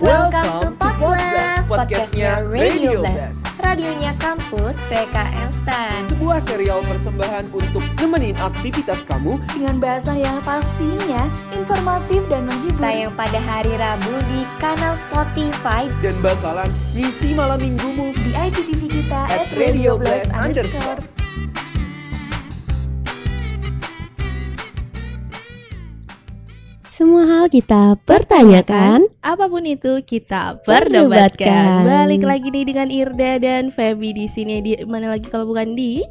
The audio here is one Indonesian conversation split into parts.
Welcome to Podcast, podcastnya Radio Blast, radionya kampus PKN Stan. Sebuah serial persembahan untuk nemenin aktivitas kamu Dengan bahasa yang pastinya informatif dan menghibur. Tayang pada hari Rabu di kanal Spotify dan bakalan ngisi malam minggumu. di IGTV kita At at Radio Blast underscore. Semua hal kita pertanyakan. apa pun itu kita Perdebatkan. perdebatkan. Balik lagi nih dengan Irda dan Feby di sini di mana lagi kalau bukan di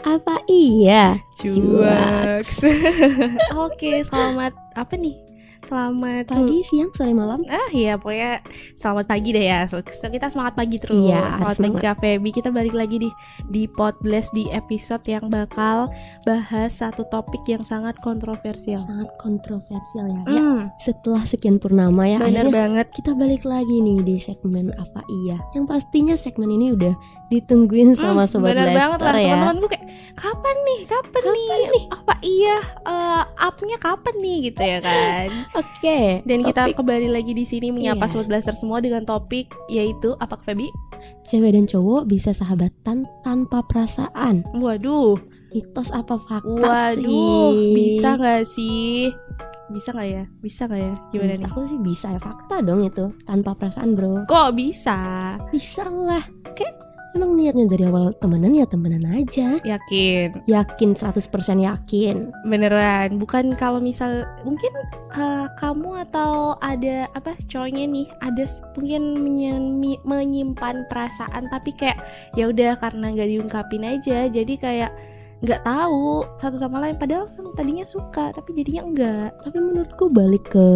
Apa iya? Cuaks. Oke, selamat apa nih? Selamat Pagi, siang, sore, malam. Ah iya pokoknya selamat pagi deh ya Kita semangat pagi terus Iya, Selamat pagi. Kak Feby Kita balik lagi di, di Podblast di episode yang bakal bahas satu topik yang sangat kontroversial Sangat kontroversial ya. Ya, Hmm, setelah sekian purnama ya, akhirnya banget kita balik lagi nih di segmen apa iya. Yang pastinya segmen ini udah ditungguin sama Hmm, sobat bener banget lah Lester ya. teman-teman gue kayak kapan nih kapan, nih? apa iya eh, upnya kapan nih gitu ya kan Oke. dan kita topik kembali lagi di sini menyapa Iya. sobat blaster semua dengan topik yaitu apa Feby cewek dan cowok bisa sahabatan tanpa perasaan. waduh Mitos apa fakta waduh sih? bisa nggak sih bisa nggak ya bisa nggak ya gimana Menurut nih Aku sih bisa ya fakta dong itu tanpa perasaan bro. kok bisa Bisa lah. Kayak emang niatnya dari awal temenan ya temenan aja. yakin Yakin 100% yakin. beneran bukan kalau misal mungkin eh, kamu atau ada apa cowoknya nih ada mungkin menyimpan perasaan tapi kayak ya udah karena nggak diungkapin aja jadi kayak nggak tahu satu sama lain padahal kan tadinya suka tapi jadinya enggak Tapi menurutku balik ke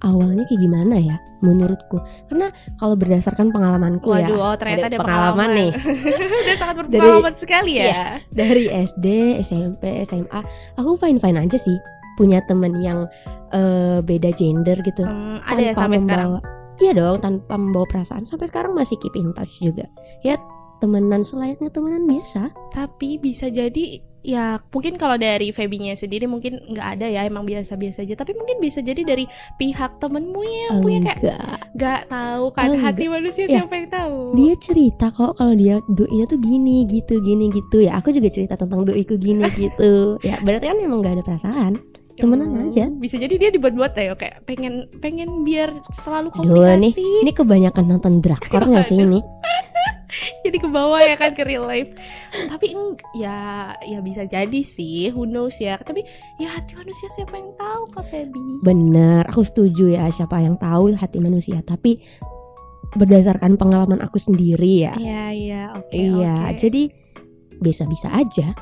awalnya kayak gimana ya? Menurutku. Karena kalau berdasarkan pengalamanku ya. waduh oh ternyata ada ada pengalaman nih. udah sangat berpengalaman sekali ya Iya. Dari SD, SMP, SMA, aku fine-fine aja sih. Punya temen yang eh, beda gender gitu. Hmm, ada ya sampai sekarang membawa- Iya dong, tanpa membawa perasaan. Sampai sekarang masih keep in touch juga. Ya temenan selayaknya temenan biasa. tapi bisa jadi ya mungkin kalau dari Febinya sendiri mungkin nggak ada ya emang biasa-biasa aja tapi mungkin bisa jadi dari pihak temenmu yang punya kayak Enggak. nggak tahu kan Enggak. hati manusia Ya, siapa yang tahu Dia cerita kok kalau dia doinya tuh gini gitu gini gitu ya. Aku juga cerita tentang doiku gini gitu. Ya berarti kan emang gak ada perasaan. temenan Hmm, aja. bisa jadi dia dibuat-buat ya kayak pengen pengen biar selalu Aduh nih, komunikasi ini kebanyakan nonton drakor nggak sih ini? jadi ke bawah ya kan ke real life tapi ya ya bisa jadi sih who knows ya tapi ya hati manusia siapa yang tahu kak Febi Bener, aku setuju ya siapa yang tahu hati manusia. Tapi berdasarkan pengalaman aku sendiri ya. iya iya oke iya, oke. jadi bisa-bisa aja.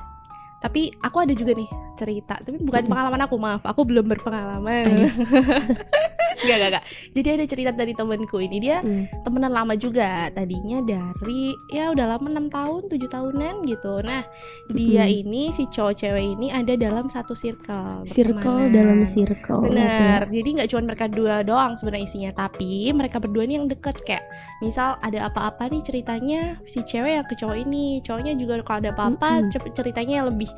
tapi aku ada juga nih cerita. Tapi bukan pengalaman aku maaf. Aku belum berpengalaman. Aduh. Gak, gak, gak. Jadi ada cerita dari temenku ini. Dia Hmm. temenan lama juga. Tadinya dari Ya udah lama 6 tahun 7 tahunan gitu. Nah dia ini Si cowok cewek ini Ada dalam satu circle Circle pertemanan. dalam circle. Bener, jadi nggak cuma mereka dua doang sebenarnya isinya, tapi mereka berdua nih yang deket. Kayak misal ada apa-apa nih ceritanya si cewek yang ke cowok ini, cowoknya juga kalau ada apa-apa ce- ceritanya lebih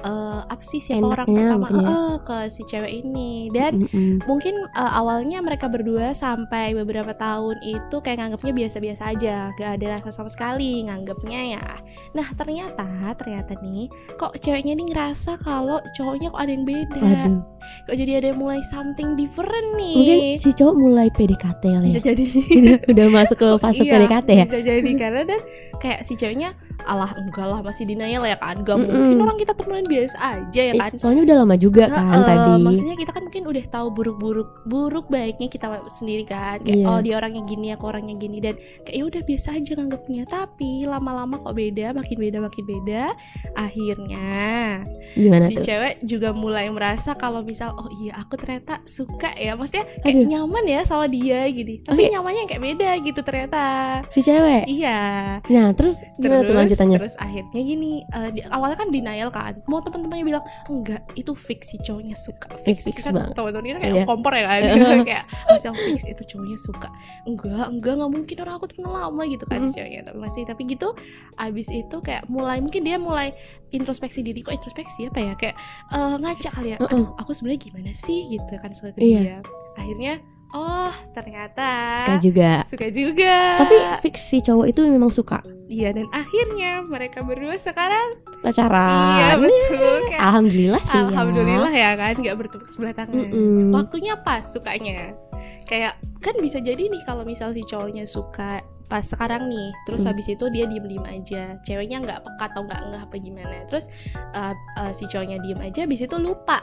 eh, apa sih siapa orang Enaknya pertama mungkin ya. eh, ke si cewek ini dan Mm-mm. mungkin eh, awalnya mereka berdua sampai beberapa tahun itu kayak nganggapnya biasa-biasa aja, gak ada rasa sama sekali nganggapnya ya. Nah ternyata ternyata nih kok ceweknya nih ngerasa kalau cowoknya kok ada yang beda Waduh. kok jadi ada mulai something different nih Mungkin si cowok mulai PDKT kali bisa ya. jadi udah, udah masuk ke fase Iya, PDKT ya. bisa jadi karena dan kayak si ceweknya alah enggak lah masih denial ya kan gak Mm-mm. mungkin orang kita temenan biasa aja ya Eh, kan soalnya udah lama juga kan Heeh, tadi. maksudnya kita kan mungkin udah tahu buruk-buruk buruk baiknya kita sendiri kan kayak Iya. oh dia orangnya gini aku orangnya gini dan kayak ya udah biasa aja nganggapnya tapi lama-lama kok beda makin beda makin beda akhirnya Gimana si tuh? cewek juga mulai merasa kalau misal oh iya aku ternyata suka ya maksudnya kayak Aduh. nyaman ya sama dia gini tapi Oke. nyamannya kayak beda gitu ternyata Si cewek. iya Nah, terus gimana tuh lanjutannya? terus akhirnya gini eh, di- awalnya kan denial kan. Mau teman-temannya bilang enggak itu fix si cowoknya suka. Fix, Fix kan banget. teman-teman kita kayak Iya. kompor ya kan? Kayak masih fix itu cowoknya suka. Enggak enggak nggak mungkin orang aku kenal lama gitu kan Mm. ceweknya tapi masih. Tapi gitu abis itu kayak mulai mungkin dia mulai introspeksi diri. Kok introspeksi? Apa ya? Kayak eh, ngaca kali ya. Aduh aku sebenarnya gimana sih? Gitu kan soal Iya. dia. Akhirnya oh ternyata suka juga. Suka juga. Tapi fix si cowok itu memang suka. Iya dan akhirnya mereka berdua sekarang pacaran. Iya betul. Kayak alhamdulillah sih ya. alhamdulillah ya kan nggak bertepuk sebelah tangan. Mm-mm. waktunya pas sukanya. Kayak kan bisa jadi nih kalau misal si cowoknya suka pas sekarang nih terus Hmm. habis itu dia diem diem aja. Ceweknya nggak peka atau nggak nggak apa gimana. Terus uh, uh, si cowoknya diem aja habis itu lupa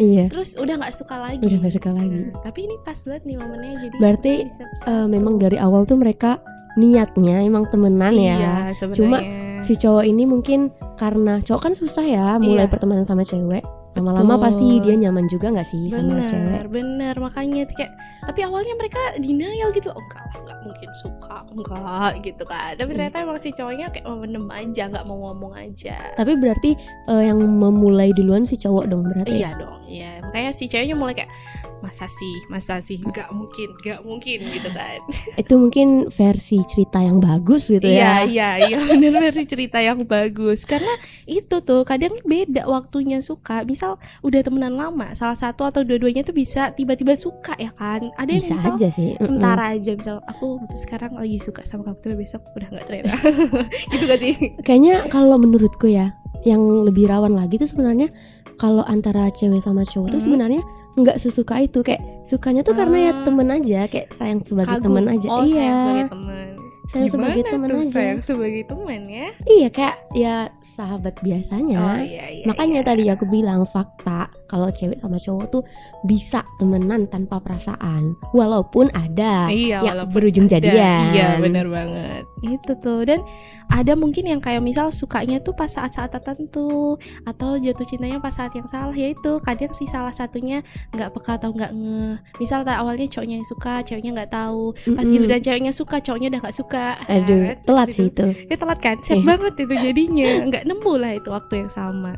iya. Terus udah nggak suka lagi. Udah gak suka lagi. Nah, tapi ini pas banget nih momennya jadi Berarti, bisa. Eh, memang dari awal tuh mereka niatnya emang temenan ya. Iya, Cuma sebenarnya. si cowok ini mungkin karena cowok kan susah ya mulai Iya. pertemanan sama cewek lama-lama pasti dia nyaman juga nggak sih sama cewek? bener. Bener makanya kayak tapi awalnya mereka denial gitu loh. Oh, enggak enggak mungkin suka. Enggak gitu kan. Tapi Hmm. ternyata emang si cowoknya kayak mau menem aja nggak mau ngomong aja. Tapi berarti eh, yang memulai duluan si cowok dong berarti iya dong iya. Makanya si ceweknya mulai kayak masa sih? Masa sih? Nggak mungkin nggak mungkin gitu kan. Itu mungkin versi cerita yang bagus gitu iya ya. Iya iya bener bener cerita yang bagus. Karena itu tuh kadang beda waktunya suka. Misal udah temenan lama salah satu atau dua-duanya tuh bisa tiba-tiba suka ya kan? Ada yang bisa misal aja sih sementara aja misal aku sekarang lagi suka sama kamu tapi besok udah nggak ternyata gitu gak sih? Kayaknya kalau menurutku ya yang lebih rawan lagi tuh sebenarnya kalau antara cewek sama cowok tuh Mhm. sebenarnya nggak sesuka itu kayak sukanya tuh karena ya Ah. temen aja kayak sayang sebagai Kagum. teman aja. Oh iya. sayang sebagai teman sayang sebagai teman tuh aja. sayang sebagai teman ya? Iya kayak ya sahabat biasanya. Oh iya iya makanya iya. tadi aku bilang fakta kalau cewek sama cowok tuh bisa temenan tanpa perasaan walaupun ada iya yang walaupun berujung ada. jadian iya benar banget itu tuh dan ada mungkin yang kayak misal sukanya tuh pas saat-saat tertentu atau jatuh cintanya pas saat yang salah yaitu kadang sih salah satunya nggak peka atau nggak nge misal awalnya cowoknya yang suka ceweknya nggak tahu pas Mm-mm. giliran ceweknya suka cowoknya udah nggak suka aduh Kan? telat Gitu. sih itu ya telat kan Iya. banget itu jadinya nggak nemu lah itu waktu yang sama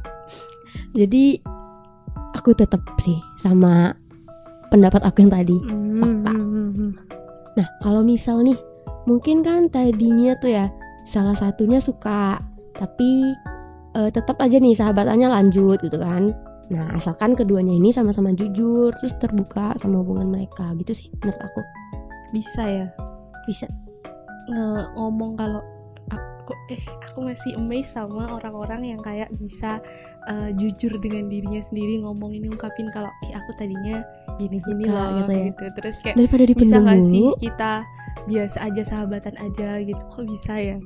jadi aku tetap sih sama pendapat aku yang tadi Fakta. Hmm. Nah, kalau misal nih, mungkin kan tadinya tuh ya salah satunya suka, tapi eh, tetap aja nih sahabatannya lanjut gitu kan. Nah, asalkan keduanya ini sama-sama jujur, terus terbuka sama hubungan mereka gitu sih menurut aku. bisa ya Bisa. nge- ngomong kalau aku eh aku masih amazed sama orang-orang yang kayak bisa eh, jujur dengan dirinya sendiri ngomong ini ungkapin kalau ih aku tadinya gini-gini loh gitu gitu, ya. terus kayak Daripada bisa dipendam nggak sih kita biasa aja sahabatan aja gitu kok bisa ya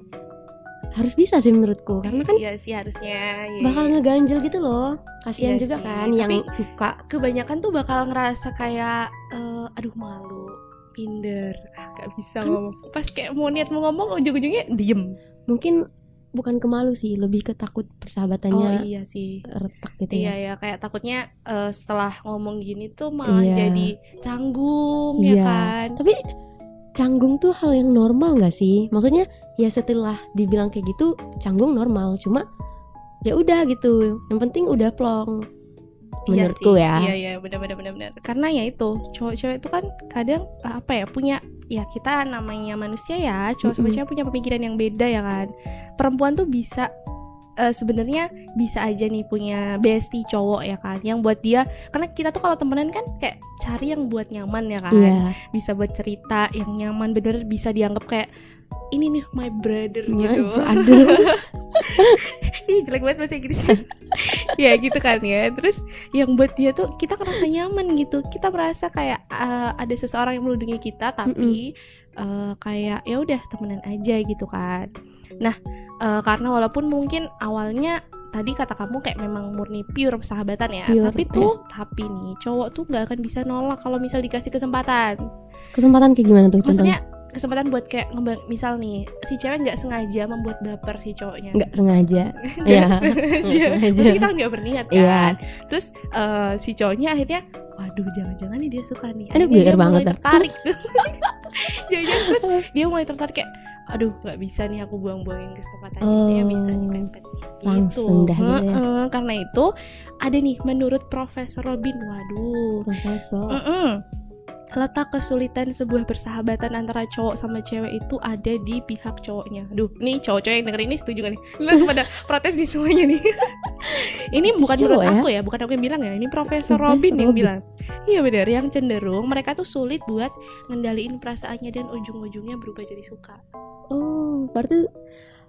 harus bisa sih menurutku karena kan iya sih harusnya iya, bakal iya. ngeganjel gitu loh. Kasihan Iya juga sih, kan tapi- yang suka. kebanyakan tuh bakal ngerasa kayak eh, aduh malu minder ah, gak bisa Kan- ngomong pas kayak mau niat mau ngomong ujung-ujungnya diem Mungkin bukan kemalu sih, lebih ke takut oh persahabatannya iya sih retak gitu Iya ya. ya kayak takutnya eh, setelah ngomong gini tuh malah Iya. jadi canggung ya Iya. kan. Tapi canggung tuh hal yang normal gak sih? Maksudnya ya setelah dibilang kayak gitu canggung normal, cuma ya udah gitu. Yang penting udah plong. Menurutku iya sih. ya. Iya iya benar benar benar benar. Karena ya itu cowok-cowok itu kan kadang apa ya punya ya kita namanya manusia ya cowok sama cewek punya pemikiran yang beda ya kan. Perempuan tuh bisa eh, sebenarnya bisa aja nih punya bestie cowok ya kan yang buat dia karena kita tuh kalau temenan kan kayak cari yang buat nyaman ya kan Iya. bisa buat cerita yang nyaman bener-bener bisa dianggap kayak ini nih my brother My gitu. brother. Ih jelek banget bahasa Inggrisnya Ya gitu kan ya. Terus yang buat dia tuh kita ngerasa nyaman gitu. Kita merasa kayak eh, ada seseorang yang melindungi kita Tapi eh, kayak ya udah temenan aja gitu kan. Nah eh, karena walaupun mungkin awalnya Tadi kata kamu kayak memang murni pure persahabatan ya Pure, Tapi tuh Tapi nih cowok tuh nggak akan bisa nolak Kalau misal dikasih kesempatan. Kesempatan kayak gimana tuh contohnya? Kesempatan buat kayak ngembang misal nih si cewek nggak sengaja membuat baper si cowoknya Nggak sengaja. Iya. sengaja. Kita nggak berniat kan Iya. terus eh, si cowoknya akhirnya waduh jangan-jangan nih dia suka nih Aduh, dia mulai banget dah. tertarik jangan terus dia mulai tertarik kayak aduh nggak bisa nih aku buang-buangin kesempatan ini dia Oh, bisa nih pepet nih." langsung dah gitu ya. Heeh, karena itu ada nih menurut Profesor Robin waduh Profesor. Mm-mm. Letak kesulitan sebuah persahabatan antara cowok sama cewek itu ada di pihak cowoknya. Duh, nih cowok-cowok yang denger ini setuju gak nih? Lu langsung pada protes nih semuanya nih. ini bukan menurut ya. aku ya, bukan aku yang bilang ya. Ini Profesor Profesor Robin yang Robin. bilang. Iya benar, yang cenderung mereka tuh sulit buat ngendaliin perasaannya dan ujung-ujungnya berubah jadi suka. Oh, berarti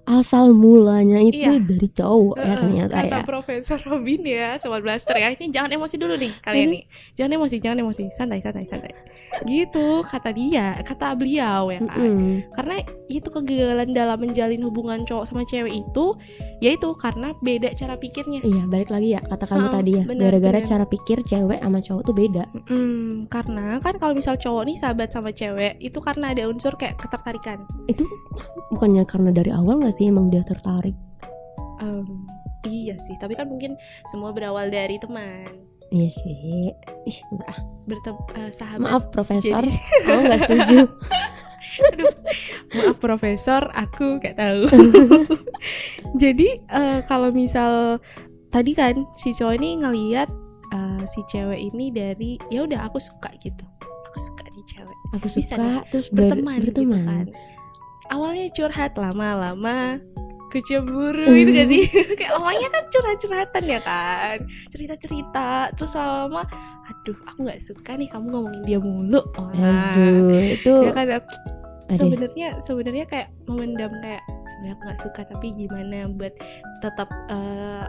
asal mulanya itu Iya. dari cowok ya Heeh, ternyata Kata ya. Profesor Robin ya, sobat blaster ya. Ini jangan emosi dulu nih kalian nih. Jangan emosi, jangan emosi. Santai, santai, santai. Gitu kata dia, kata beliau ya kan. Mm-mm. Karena itu kegagalan dalam menjalin hubungan cowok sama cewek itu yaitu karena beda cara pikirnya. Iya, balik lagi ya kata kamu Heeh, tadi ya. Gara-gara cara pikir cewek sama cowok tuh beda. Hmm, karena kan kalau misal cowok nih sahabat sama cewek itu karena ada unsur kayak ketertarikan. Itu bukannya karena dari awal nggak sih emang dia tertarik? Em, iya sih, tapi kan mungkin semua berawal dari teman. Iya sih. Ih, enggak. Bertem eh, sahabat. Maaf profesor, Jadi, kamu nggak setuju. maaf profesor, aku gak tahu. Jadi eh, kalau misal tadi kan si cowok ini ngeliat eh, si cewek ini dari ya udah aku suka gitu. Aku suka nih cewek. Aku Bisa suka nih, terus ber- berteman, berteman. gitu kan. Awalnya curhat lama-lama kecemburu itu jadi kayak lamanya kan curhat-curhatan ya kan cerita-cerita terus lama aduh aku nggak suka nih kamu ngomongin dia mulu Wah. Aduh, itu ya kan sebenarnya sebenarnya kayak memendam kayak sebenarnya aku nggak suka tapi gimana buat tetap eh,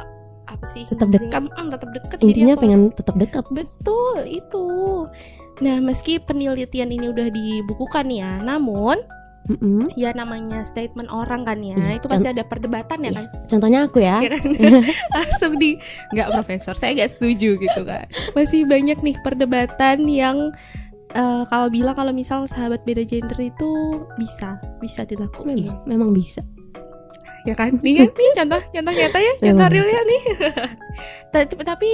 apa sih Tetap dekat. Mm, tetap dekat intinya aku pengen harus- tetap dekat. betul itu nah meski penelitian ini udah dibukukan ya namun Mm-mm. ya namanya statement orang kan ya Iya, itu pasti ada perdebatan ya iya. kan Contohnya aku ya. Iya langsung di nggak profesor saya nggak setuju gitu kan masih banyak nih perdebatan yang eh, kalau bilang kalau misal sahabat beda gender itu bisa bisa dilakukan Memang, memang bisa. Ya kan nih kan nih contoh contoh nyata ya contoh Memang realnya nih tapi, tapi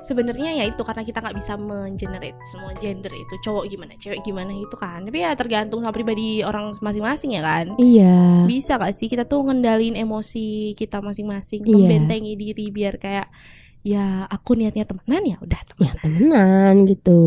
sebenarnya ya itu karena kita nggak bisa mengenerate semua gender itu cowok gimana cewek gimana itu kan tapi ya tergantung sama pribadi orang masing-masing ya kan Iya. bisa gak sih kita tuh ngendalin emosi kita masing-masing Iya. membentengi diri biar kayak ya aku niatnya temenan ya udah Ya temenan temenan gitu.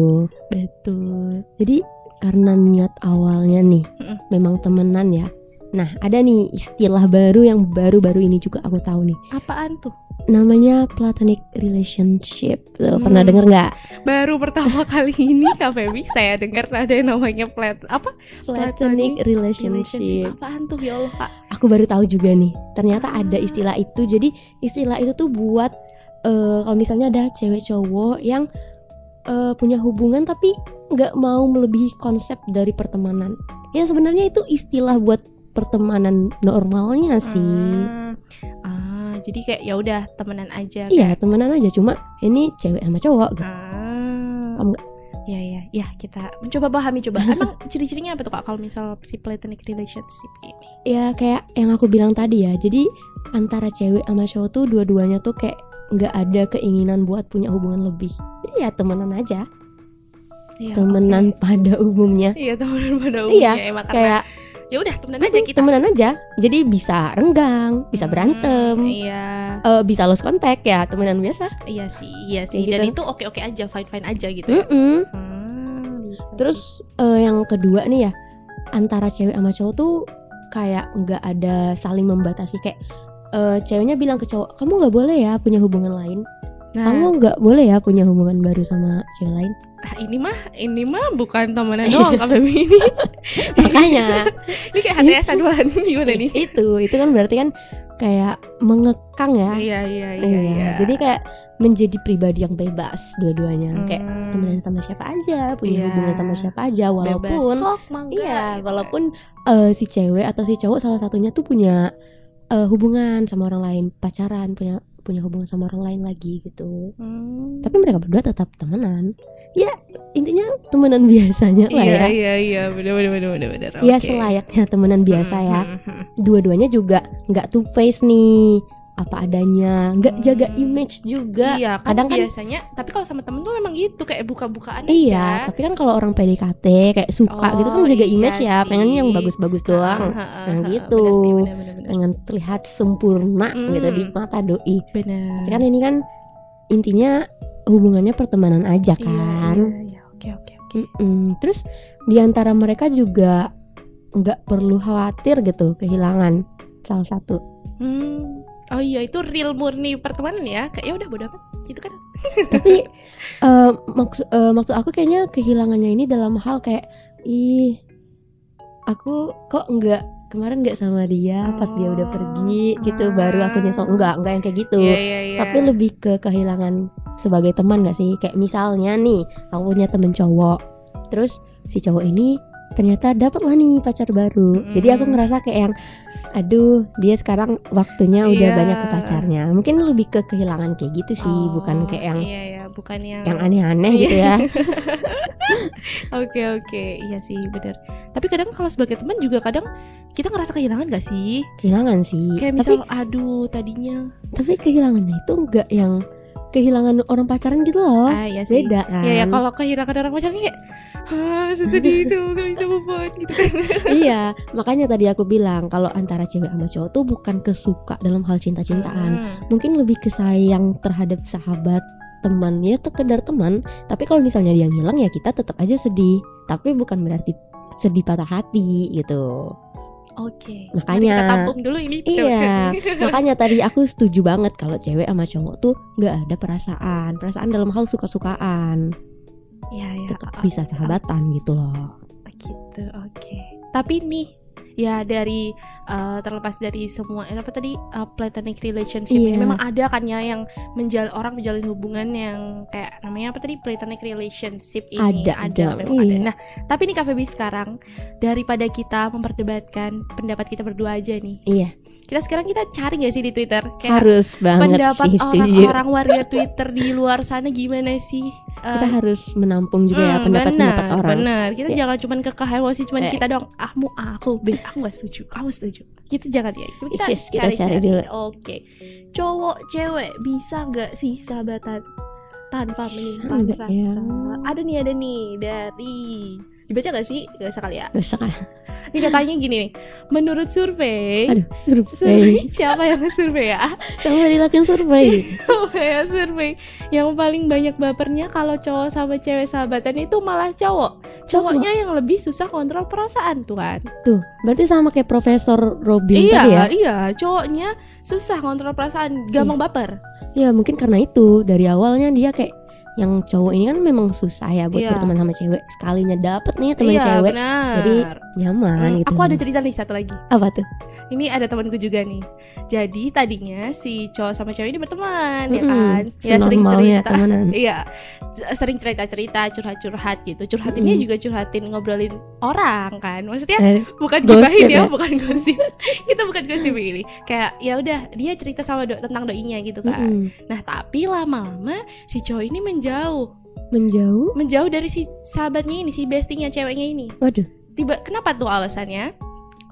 betul Jadi karena niat awalnya nih Mm-mm. memang temenan ya. Nah ada nih istilah baru yang baru-baru ini juga aku tahu nih. apaan tuh Namanya platonic relationship. Tuh, Pernah Hmm. denger nggak? baru pertama kali ini Kak Feby saya dengar ada yang namanya plat apa Platonic relationship. apaan tuh ya Allah kak Aku baru tahu juga nih. Ternyata ada istilah itu. Jadi istilah itu tuh buat eh, kalau misalnya ada cewek cowok yang eh, punya hubungan tapi nggak mau melebihi konsep dari pertemanan. Ya sebenarnya itu istilah buat pertemanan normalnya sih. Hmm. ah jadi kayak ya udah temenan aja Iya temenan aja cuma ini cewek sama cowok gitu. ah Paham nggak? ya ya ya kita mencoba pahami coba emang ciri-cirinya apa tuh kak kalau misal si platonic relationship ini Ya kayak yang aku bilang tadi ya. Jadi antara cewek sama cowok tuh dua-duanya tuh kayak nggak ada keinginan buat punya hubungan lebih. Jadi ya temenan aja. Iya, temenan pada umumnya. iya temenan pada Iya, umumnya karena Kayak ya udah temenan aja kita temenan aja. Jadi bisa renggang, bisa Hmm, berantem, iya eh, bisa lost contact ya temenan biasa. iya sih iya sih dan gitu. itu oke oke aja fine fine aja gitu ya Mm-mm. Hmm, bisa sih. Terus eh, yang kedua nih ya antara cewek sama cowok tuh kayak nggak ada saling membatasi kayak eh, ceweknya bilang ke cowok kamu nggak boleh ya punya hubungan lain nah. Kamu nggak boleh ya punya hubungan baru sama cewek lain. Ah, ini mah ini mah bukan temenan doang Feby ini makanya. Ini kayak HTS aduan gimana nih? Itu itu kan berarti kan kayak mengekang ya. Iya iya iya, Iya, iya. jadi kayak menjadi pribadi yang bebas dua-duanya. Kayak Hmm, temenan sama siapa aja punya Iya. hubungan sama siapa aja bebas. walaupun sok mangga iya gitu. walaupun eh, si cewek atau si cowok salah satunya tuh punya eh, hubungan sama orang lain pacaran punya punya hubungan sama orang lain lagi gitu. Hmm. tapi mereka berdua tetap temenan ya intinya temenan biasanya lah iya ya iya iya bener bener bener bener bener ya oke. selayaknya temenan biasa Hmm, ya hmm, hmm. dua-duanya juga nggak two face nih apa adanya nggak jaga Hmm. image juga iya kan kadang kan- biasanya tapi kalau sama temen tuh memang gitu kayak buka-bukaan Iya, aja tapi kan kalau orang PDKT kayak suka gitu kan Oh, jaga iya image ya, pengen yang sih. bagus-bagus doang, ah, Nah, ah, gitu. bener sih, bener, bener, bener. pengen terlihat sempurna Hmm. gitu di mata doi. bener Tapi kan ini kan intinya hubungannya pertemanan aja Iya, kan. iya, iya. oke oke oke Mm-mm. Terus di antara mereka juga nggak perlu khawatir gitu kehilangan salah satu. Hmm, Oh iya itu real murni pertemanan ya. Kayak ya udah bodo amat. Gitu kan. tapi eh, maksud eh, maksud aku kayaknya kehilangannya ini dalam hal kayak ih aku kok nggak kemarin nggak sama dia pas dia udah pergi gitu. Baru aku nyesel. Enggak enggak yang kayak gitu. Iya iya iya. tapi lebih ke kehilangan sebagai teman gak sih? Kayak misalnya nih aku punya temen cowok. Terus si cowok ini ternyata dapat lah nih pacar baru jadi aku Mm. ngerasa kayak yang aduh dia sekarang waktunya udah Iya. banyak ke pacarnya mungkin lebih ke kehilangan kayak gitu sih bukan Oh, kayak yang Iya ya, bukan yang yang aneh-aneh Iya. gitu ya Oke oke, iya sih benar. Tapi kadang kalau sebagai teman juga kadang kita ngerasa kehilangan gak sih? kehilangan sih Kayak tapi misal, aduh tadinya. tapi kehilangannya itu enggak yang kehilangan orang pacaran gitu loh ah iya sih. beda kan Ya ya kalau kehilangan orang pacarnya kayak, ah sesedih itu gak bisa move on gitu kan. iya makanya tadi aku bilang kalau antara cewek sama cowok tuh bukan kesuka dalam hal cinta-cintaan Hmm. mungkin lebih ke sayang terhadap sahabat teman ya sekedar teman tapi kalau misalnya dia ngilang ya kita tetap aja sedih tapi bukan berarti sedih patah hati gitu Oke. Makanya- Mari kita tampung dulu ini. iya makanya tadi aku setuju banget kalau cewek sama cowok tuh nggak ada perasaan perasaan dalam hal suka-sukaan Iya ya. tetap bisa sahabatan gitu loh Gitu, oke. Tapi nih ya dari eh, terlepas dari semua eh, apa tadi eh, platonic relationship ini Iya. memang ada kan ya yang menjal orang menjalin hubungan yang kayak namanya apa tadi platonic relationship ini Ada dong, memang ada. iya. Nah, tapi nih Kak Feby sekarang daripada kita memperdebatkan pendapat kita berdua aja nih. iya Kita sekarang kita cari gak sih di Twitter kayak harus banget pendapat sih orang-orang warga Twitter di luar sana gimana sih? kita Eh, harus menampung juga ya Hmm, pendapat-pendapat benar, orang Benar, kita Ya. jangan cuman kekeh emosi cuman Eh. kita dong. Ahmu aku, B aku gak setuju, kamu setuju. Gitu jangan ya. Cuma kita Yes, kita cari dulu. Oke. Cowok, cewek bisa nggak sih sahabatan tanpa menyimpan ya. rasa? Ada nih, ada nih dari dibaca gak sih? Gak usah kali ya. Besok ah. Ini katanya gini nih. Menurut survei, aduh survei. survei siapa yang survei ya? sama dilakuin survei. Ya survei? Yang paling banyak bapernya kalau cowok sama cewek sahabatan itu malah cowok. Cowoknya yang lebih susah kontrol perasaan tuh kan tuh berarti sama kayak Profesor Robin iya tadi ya? iya. Cowoknya susah kontrol perasaan gampang baper. Ya mungkin karena itu. Dari awalnya dia kayak yang cowok ini kan memang susah ya buat Iya. berteman sama cewek. Sekalinya dapet nih teman iya cewek. benar. Jadi, nyaman Hmm, gitu aku ada cerita nih satu lagi apa tuh ini ada temanku juga nih jadi tadinya si cowok sama cewek ini berteman ya Mm-mm, kan ya sering senormalnya cerita temenan Iya, sering cerita-cerita, curhat-curhat gitu. Curhatinnya Mm-mm. juga curhatin ngobrolin orang kan. Maksudnya Eh, bukan gibahin ya, ya? bukan gosip. Kita bukan gosip ini. Kayak ya udah dia cerita sama do tentang doinya gitu kan. mm-mm. Nah, tapi lama-lama si cowok ini menjauh, menjauh menjauh dari si sahabatnya ini, si bestinya ceweknya ini. waduh Tiba kenapa tuh alasannya?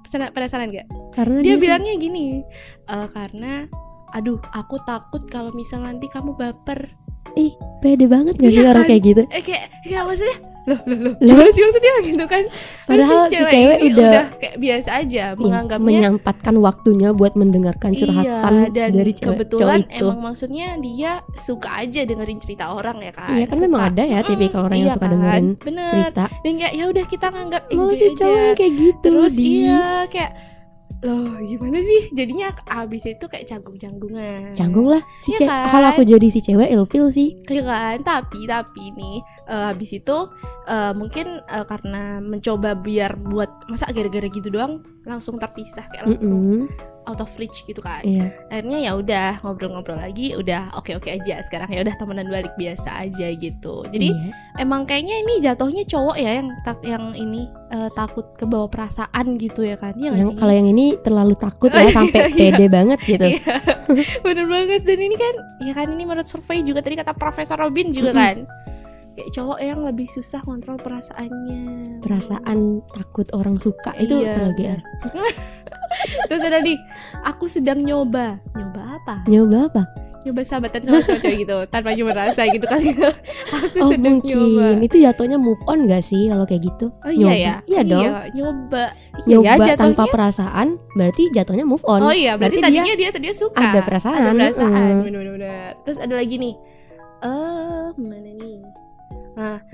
Penasaran, penasaran gak? karena Dia sih- bilangnya gini, "Eh, karena aduh, aku takut kalau misal nanti kamu baper ih pede banget gak sih Iya orang kan? kayak gitu? Eh kayak kayak maksudnya loh loh loh. Loh? sih maksudnya? Gitu kan? Padahal Kan si cewek ini udah, kayak biasa aja iya, menganggapnya menyempatkan waktunya buat mendengarkan curhatan iya dan dari cewek kebetulan cowok itu. emang maksudnya dia suka aja dengerin cerita orang ya kan? Iya kan Suka. memang ada ya tipikal orang yang iya suka kan? dengerin bener. cerita. Dan kayak ya udah kita nganggap enjoy si cowok aja. yang kayak gitu terus di iya kayak loh gimana sih? Jadinya abis itu kayak canggung-canggungan. Canggung lah. Si cewek kan? kalau aku jadi si cewek ilfil sih. Iya kan, tapi tapi nih eh, habis itu eh, mungkin eh, karena mencoba biar buat masa gara-gara gitu doang langsung terpisah kayak langsung. Mm-mm, out of reach gitu kan. iya Akhirnya ya udah ngobrol-ngobrol lagi, udah oke-oke aja sekarang ya udah temenan balik biasa aja gitu. Jadi iya. emang kayaknya ini jatuhnya cowok ya yang tak yang ini eh, takut ke bawah perasaan gitu ya kan. Iya yang sih? kalau yang ini terlalu takut Oh, ya iya, sampai iya. pede banget gitu Iya, bener banget dan ini kan ya kan ini menurut survei juga tadi kata Profesor Robin juga kan kayak cowok yang lebih susah kontrol perasaannya. Perasaan takut orang suka itu Iya, terlagi benar. terus ada nih aku sedang nyoba. Nyoba apa? Nyoba apa? Nyoba sahabatan sama cowok-cowok gitu tanpa nyoba rasa gitu kali. Aku oh sedang mungkin. nyoba. Itu jatuhnya move on gak sih kalau kayak gitu? Oh iya Nyoba. ya? Iya dong. nyoba. Nyoba iya, jatuhnya- tanpa perasaan berarti jatuhnya move on. Oh iya berarti, Berarti tadinya dia tadinya suka. Ada perasaan, ada perasaan mm. bener-bener terus ada lagi nih. Eh mana nih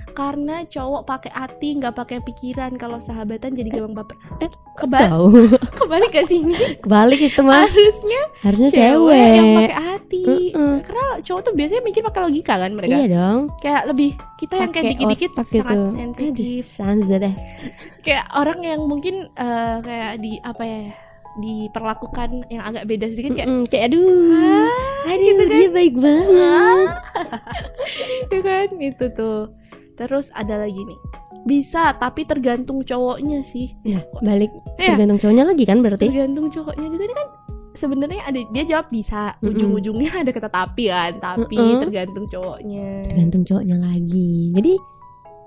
Karena cowok pakai hati nggak pakai pikiran kalau sahabatan jadi gampang baper. eh, Kebalik Jauh. kebalik gak sih ini? Kebalik itu mah Harusnya harusnya cewek yang cewek. pakai hati. Mm-mm. Karena cowok tuh biasanya mikir pakai logika kan mereka. Iya dong. Kayak lebih kita yang kayak dikit-dikit otak sangat gitu. sensitif. Kayak orang yang mungkin eh, kayak di apa ya diperlakukan yang agak beda sedikit kayak Mm-mm, kayak aduh. ah, Aduh, gitu kan. dia baik banget. ya kan itu tuh. Terus ada lagi nih. Bisa, tapi tergantung cowoknya sih. Nah, balik Iya. tergantung cowoknya lagi kan berarti. Tergantung cowoknya juga kan sebenarnya ada dia jawab bisa, ujung-ujungnya ada kata tapi kan, tapi Mm-mm. tergantung cowoknya. Tergantung cowoknya lagi. Jadi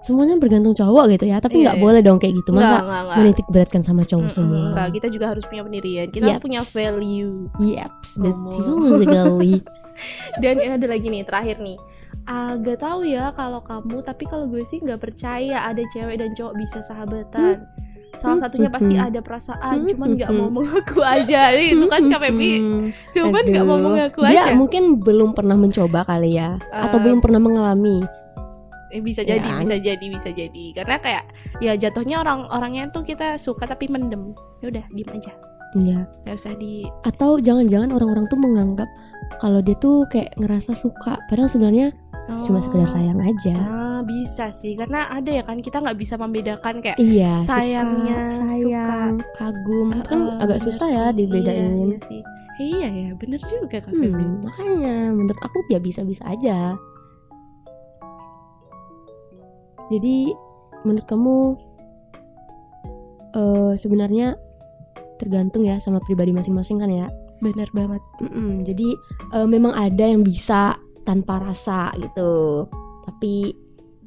semuanya bergantung cowok gitu ya. Tapi nggak iya. boleh dong kayak gitu. Masa enggak, enggak. menitik beratkan sama cowok Mm-mm, semua. enggak, kita juga harus punya pendirian. Kita Yaps. punya value. Yep, betul sekali. Dan ini ada lagi nih terakhir nih. Agak tahu ya kalau kamu, tapi kalau gue sih nggak percaya ada cewek dan cowok bisa sahabatan. Salah satunya pasti Hmm. ada perasaan, cuman nggak Hmm. mau mengaku aja. Itu kan Mm-mm. cuman nggak mau mengaku Dia aja. mungkin belum pernah mencoba kali ya, atau Eh, belum pernah mengalami. Eh, bisa Ya jadi, kan? bisa jadi, bisa jadi. Karena kayak ya jatuhnya orang-orangnya tuh kita suka tapi mendem. Ya udah, diem aja. Ya. Gak usah di Atau jangan-jangan orang-orang tuh menganggap kalau dia tuh kayak ngerasa suka, padahal sebenarnya cuma sekedar Oh. sayang aja. Ah, bisa sih. Karena ada ya kan kita nggak bisa membedakan kayak Iya, suka, sayangnya, sayang, kagum, itu kan Eh, agak susah ya sih. dibedain. Iya, iya sih. Iya ya, bener juga Kak. Hmm, makanya menurut aku ya bisa-bisa aja. Jadi menurut kamu eh sebenarnya tergantung ya sama pribadi masing-masing kan ya. Bener banget. Mm-mm, jadi eh, memang ada yang bisa tanpa rasa gitu. Tapi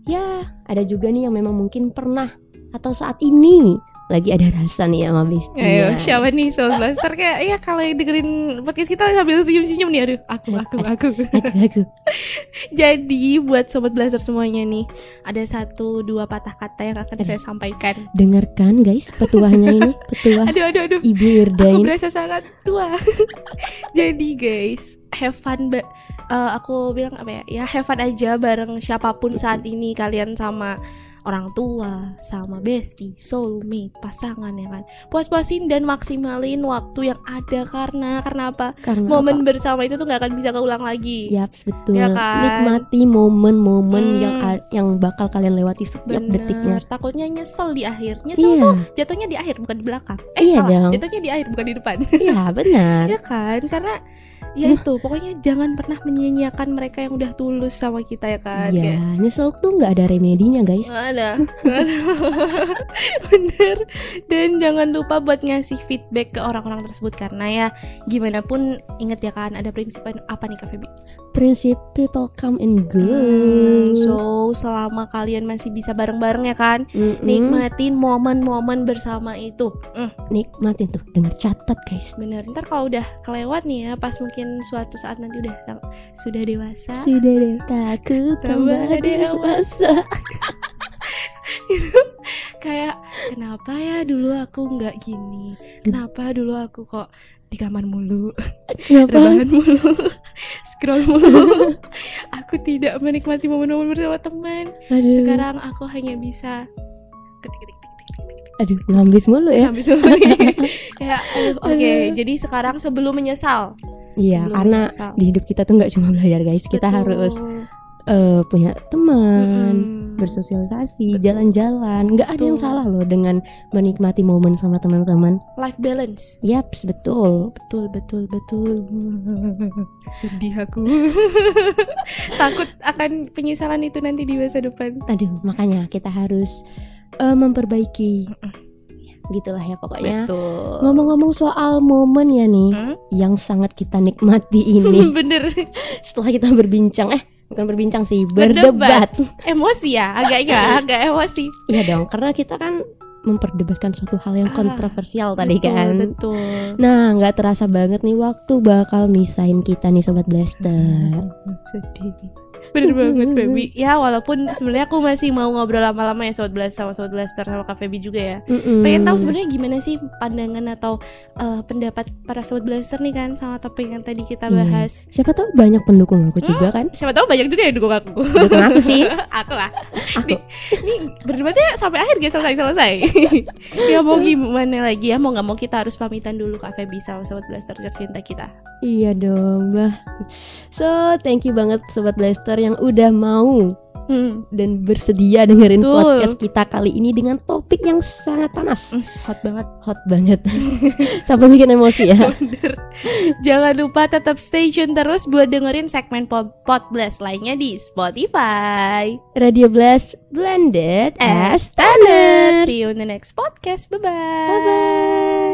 ya ada juga nih yang memang mungkin pernah atau saat ini lagi ada rasa nih sama bestinya. Ayo, siapa nih Soul Blaster kayak ya kalau yang dengerin podcast kita sambil senyum-senyum nih aduh, aku aku aku. Aku, aku. Jadi buat sobat Blaster semuanya nih, ada satu dua patah kata yang akan Aduh. saya sampaikan. Dengarkan guys petuahnya ini, petuah Aduh aduh aduh. Ibu Aku Irdain. berasa sangat tua. Jadi guys, have fun ba- eh, aku bilang apa ya? Ya have fun aja bareng siapa pun saat ini kalian sama orang tua, sama bestie, soulmate, pasangan ya kan. Puas-puasin dan maksimalin waktu yang ada karena karena apa? Karena Momen apa? bersama itu tuh nggak akan bisa keulang lagi. Yaps, betul. Ya kan? Nikmati momen-momen Hmm. yang yang bakal kalian lewati setiap Bener, detiknya. takutnya nyesel di akhir. Nyesel Iya, tuh jatuhnya di akhir bukan di belakang. Eh Iya salah, dong. jatuhnya di akhir bukan di depan. iya benar. ya kan karena ya itu pokoknya jangan pernah menyia-nyiakan mereka yang udah tulus sama kita ya kan? Iya, Kayak, nyesel tuh nggak ada remedinya guys. nggak ada. Bener. Dan jangan lupa buat ngasih feedback ke orang-orang tersebut karena ya gimana pun inget ya kan ada prinsip apa nih Kak Feby Prinsip people come and go. Hmm, so selama kalian masih bisa bareng-bareng ya kan? Mm-mm. nikmatin momen-momen bersama itu. Hmm, nikmatin tuh, denger catat guys. bener. Ntar kalau udah kelewat nih ya pas mungkin suatu saat nanti udah sudah dewasa. Sudah deh takut tambah dewasa. kayak kenapa ya dulu aku nggak gini? Kenapa dulu aku kok di kamar mulu? Rebahan mulu scroll mulu. Aku tidak menikmati momen-momen bersama teman. Aduh, sekarang aku hanya bisa aduh ngambis mulu ya. habis lagi kayak aduh, oke jadi sekarang sebelum menyesal Iya, karena di hidup kita tuh nggak cuma belajar guys, kita Betul. harus eh, punya teman, Mm-mm. bersosialisasi, jalan-jalan. Nggak ada yang salah loh dengan menikmati momen sama teman-teman. life balance Yaps, betul. betul betul betul sedih aku takut akan penyesalan itu nanti di masa depan Aduh, makanya kita harus eh, memperbaiki. Gitulah ya pokoknya. betul Ngomong-ngomong soal momen ya nih Hmm? yang sangat kita nikmati ini bener setelah kita berbincang eh bukan berbincang sih Berdebat. berdebat. emosi ya agaknya agak emosi Iya dong, karena kita kan memperdebatkan suatu hal yang Ah, kontroversial tadi betul, kan. betul Nah, nggak terasa banget nih waktu bakal misahin kita nih sobat blaster. sedih Bener banget Feby Ya walaupun sebenarnya aku masih mau ngobrol lama-lama ya Sobat Blaster sama Sobat Blaster sama Kak Feby juga ya Mm-mm. Pengen tahu sebenarnya gimana sih pandangan atau eh, pendapat para Sobat Blaster nih kan Sama topik yang tadi kita bahas Siapa tahu banyak pendukung aku juga kan? Siapa tahu banyak juga yang dukung aku Dukung aku sih. Aku lah Aku. Ini berdebatnya sampai akhir guys selesai-selesai Ya mau gimana lagi ya Mau gak mau kita harus pamitan dulu Kak Feby sama Sobat Blaster tercinta kita Iya dong, bah. So, thank you banget sobat Blaster yang udah mau hmm. dan bersedia dengerin Betul. podcast kita kali ini dengan topik yang sangat panas. Hmm, Hot banget Hot banget. Sampai bikin emosi ya. Bener. Jangan lupa tetap stay tune terus buat dengerin segmen Pod Blast lainnya di Spotify. Radio Blast blended as standard. See you in the next podcast. Bye-bye. Bye bye.